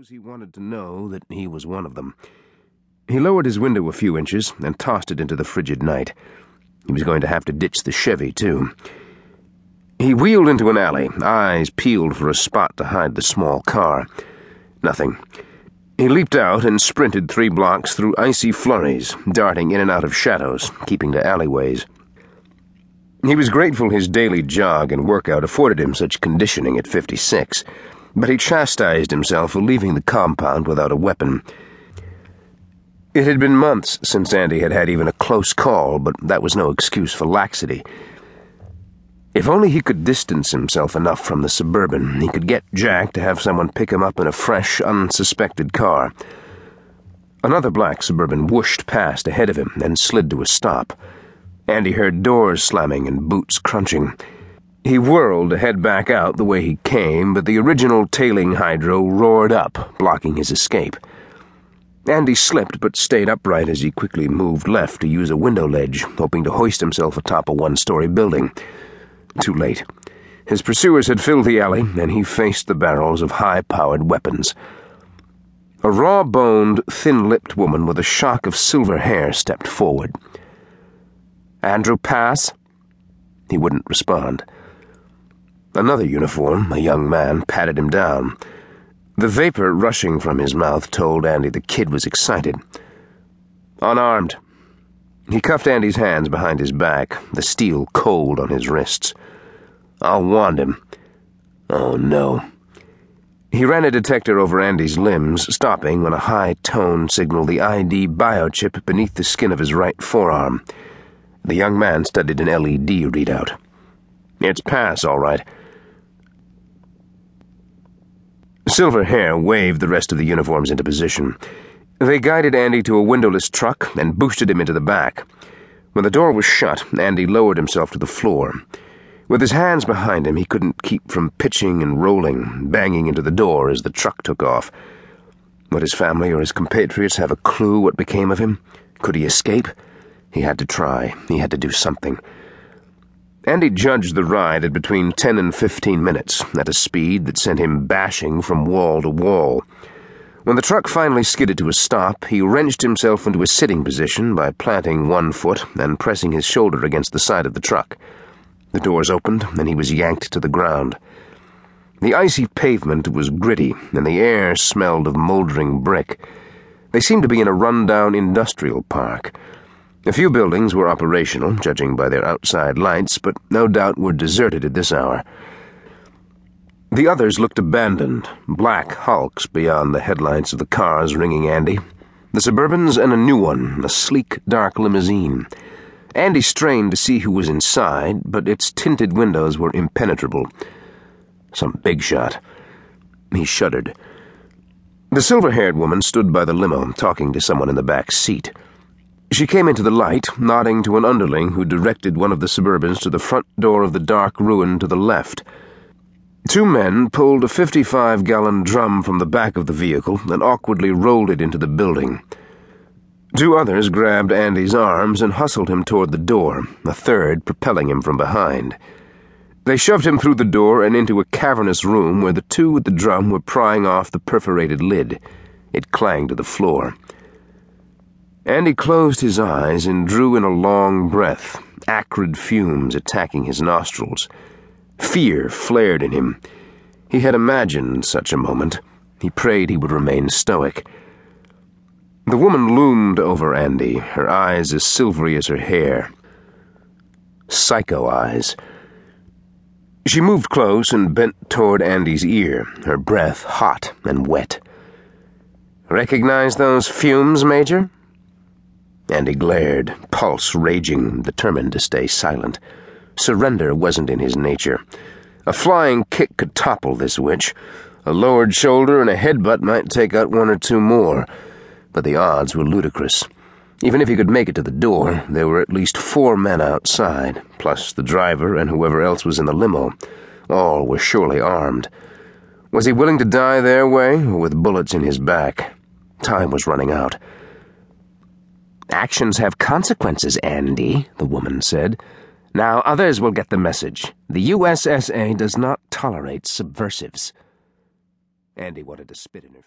suppose he wanted to know that he was one of them. He lowered his window a few inches and tossed it into the frigid night. He was going to have to ditch the Chevy, too. He wheeled into an alley, eyes peeled for a spot to hide the small car. Nothing. He leaped out and sprinted three blocks through icy flurries, darting in and out of shadows, keeping to alleyways. He was grateful his daily jog and workout afforded him such conditioning at 56, but he chastised himself for leaving the compound without a weapon. It had been months since Andy had had even a close call, but that was no excuse for laxity. If only he could distance himself enough from the suburban, he could get Jack to have someone pick him up in a fresh, unsuspected car. Another black suburban whooshed past ahead of him and slid to a stop. Andy heard doors slamming and boots crunching. He whirled to head back out the way he came, but the original tailing hydro roared up, blocking his escape. Andy slipped but stayed upright as he quickly moved left to use a window ledge, hoping to hoist himself atop a one story building. Too late. His pursuers had filled the alley, and he faced the barrels of high powered weapons. A raw boned, thin lipped woman with a shock of silver hair stepped forward. Andrew Pass? He wouldn't respond. Another uniform, a young man, patted him down. The vapor rushing from his mouth told Andy the kid was excited. Unarmed. He cuffed Andy's hands behind his back, the steel cold on his wrists. I'll wand him. Oh, no. He ran a detector over Andy's limbs, stopping when a high tone signaled the ID biochip beneath the skin of his right forearm. The young man studied an LED readout. It's pass, all right. Silver Hair waved the rest of the uniforms into position. They guided Andy to a windowless truck and boosted him into the back. When the door was shut, Andy lowered himself to the floor. With his hands behind him, he couldn't keep from pitching and rolling, banging into the door as the truck took off. Would his family or his compatriots have a clue what became of him? Could he escape? He had to try. He had to do something. Andy judged the ride at between 10 and 15 minutes, at a speed that sent him bashing from wall to wall. When the truck finally skidded to a stop, he wrenched himself into a sitting position by planting one foot and pressing his shoulder against the side of the truck. The doors opened, and he was yanked to the ground. The icy pavement was gritty, and the air smelled of moldering brick. They seemed to be in a run-down industrial park. A few buildings were operational, judging by their outside lights, but no doubt were deserted at this hour. The others looked abandoned, black hulks beyond the headlights of the cars ringing Andy. The Suburbans and a new one, a sleek, dark limousine. Andy strained to see who was inside, but its tinted windows were impenetrable. Some big shot. He shuddered. The silver haired woman stood by the limo, talking to someone in the back seat. She came into the light, nodding to an underling who directed one of the Suburbans to the front door of the dark ruin to the left. Two men pulled a 55 gallon drum from the back of the vehicle and awkwardly rolled it into the building. Two others grabbed Andy's arms and hustled him toward the door, a third propelling him from behind. They shoved him through the door and into a cavernous room where the two with the drum were prying off the perforated lid. It clanged to the floor. Andy closed his eyes and drew in a long breath, acrid fumes attacking his nostrils. Fear flared in him. He had imagined such a moment. He prayed he would remain stoic. The woman loomed over Andy, her eyes as silvery as her hair. Psycho eyes. She moved close and bent toward Andy's ear, her breath hot and wet. Recognize those fumes, Major? Andy glared, pulse raging, determined to stay silent. Surrender wasn't in his nature. A flying kick could topple this witch. A lowered shoulder and a headbutt might take out one or two more, but the odds were ludicrous. Even if he could make it to the door, there were at least four men outside, plus the driver and whoever else was in the limo. All were surely armed. Was he willing to die their way, or with bullets in his back? Time was running out. Actions have consequences, Andy, the woman said. Now others will get the message. The USSA does not tolerate subversives. Andy wanted to spit in her face.